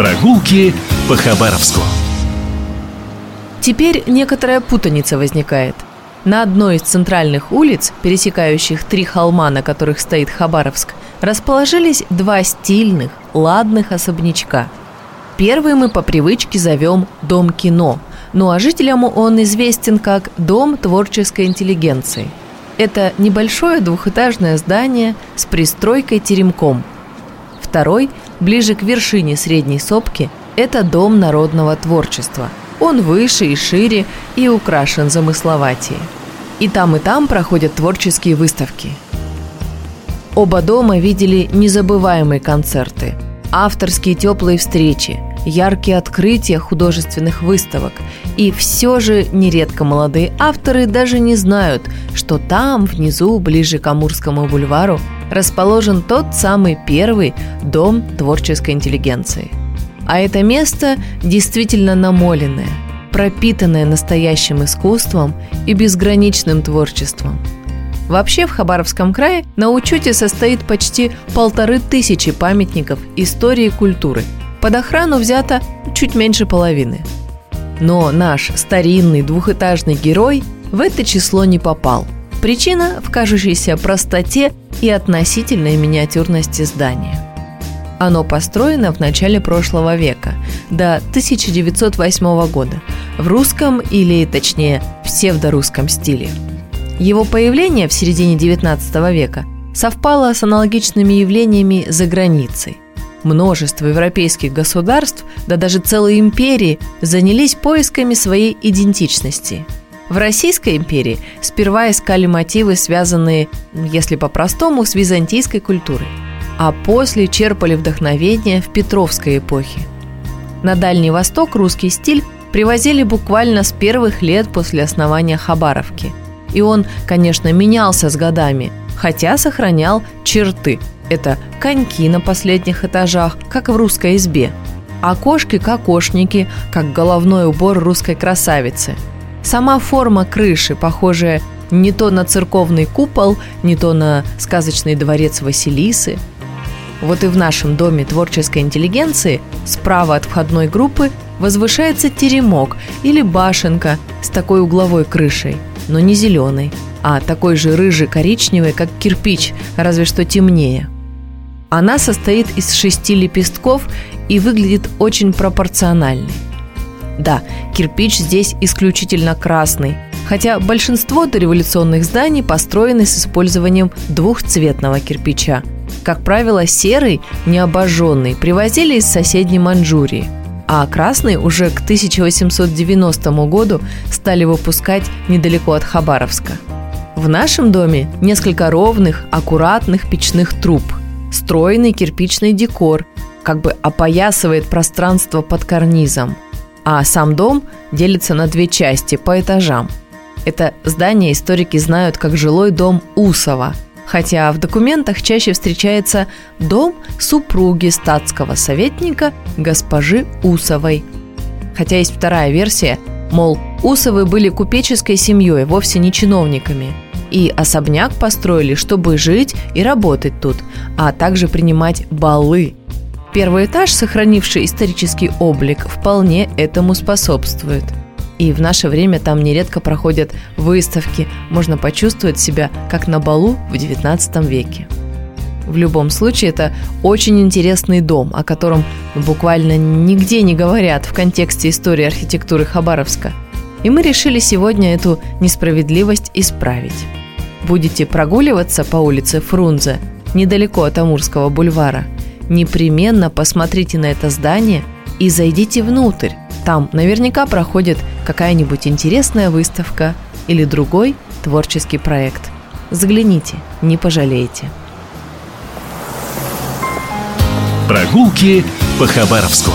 Прогулки по Хабаровску. Теперь некоторая путаница возникает. На одной из центральных улиц, пересекающих три холма, на которых стоит Хабаровск, расположились два стильных, ладных особнячка. Первый мы по привычке зовем «Дом кино», ну а жителям он известен как «Дом творческой интеллигенции». Это небольшое двухэтажное здание с пристройкой-теремком. Второй, ближе к вершине средней сопки, это Дом народного творчества. Он выше и шире и украшен замысловатее. И там, и там проходят творческие выставки. Оба дома видели незабываемые концерты, авторские теплые встречи, яркие открытия художественных выставок. И все же нередко молодые авторы даже не знают, что там, внизу, ближе к Амурскому бульвару, расположен тот самый первый дом творческой интеллигенции. А это место действительно намоленное, пропитанное настоящим искусством и безграничным творчеством. Вообще в Хабаровском крае на учете состоит почти полторы тысячи памятников истории и культуры. Под охрану взято чуть меньше половины. Но наш старинный двухэтажный герой в это число не попал. Причина в кажущейся простоте и относительной миниатюрности здания. Оно построено в начале прошлого века, до 1908 года, в русском или, точнее, псевдорусском стиле. Его появление в середине 19 века совпало с аналогичными явлениями за границей. Множество европейских государств, да даже целые империи, занялись поисками своей идентичности – в Российской империи сперва искали мотивы, связанные, если по-простому, с византийской культурой, а после черпали вдохновение в Петровской эпохе. На Дальний Восток русский стиль привозили буквально с первых лет после основания Хабаровки. И он, конечно, менялся с годами, хотя сохранял черты. Это коньки на последних этажах, как в русской избе, окошки-кокошники, как головной убор русской красавицы – Сама форма крыши, похожая не то на церковный купол, не то на сказочный дворец Василисы. Вот и в нашем доме творческой интеллигенции справа от входной группы возвышается теремок или башенка с такой угловой крышей, но не зеленой, а такой же рыжий-коричневый, как кирпич, разве что темнее. Она состоит из шести лепестков и выглядит очень пропорциональной. Да, кирпич здесь исключительно красный, хотя большинство дореволюционных зданий построены с использованием двухцветного кирпича. Как правило, серый, необожженный, привозили из соседней Манчжурии, а красный уже к 1890 году стали выпускать недалеко от Хабаровска. В нашем доме несколько ровных, аккуратных печных труб, стройный кирпичный декор, как бы опоясывает пространство под карнизом – а сам дом делится на две части по этажам. Это здание историки знают как жилой дом Усова, хотя в документах чаще встречается дом супруги статского советника госпожи Усовой. Хотя есть вторая версия, мол, Усовы были купеческой семьей, вовсе не чиновниками – и особняк построили, чтобы жить и работать тут, а также принимать балы. Первый этаж, сохранивший исторический облик, вполне этому способствует. И в наше время там нередко проходят выставки, можно почувствовать себя как на балу в XIX веке. В любом случае, это очень интересный дом, о котором буквально нигде не говорят в контексте истории архитектуры Хабаровска. И мы решили сегодня эту несправедливость исправить. Будете прогуливаться по улице Фрунзе, недалеко от Амурского бульвара – непременно посмотрите на это здание и зайдите внутрь. Там наверняка проходит какая-нибудь интересная выставка или другой творческий проект. Загляните, не пожалеете. Прогулки по Хабаровску.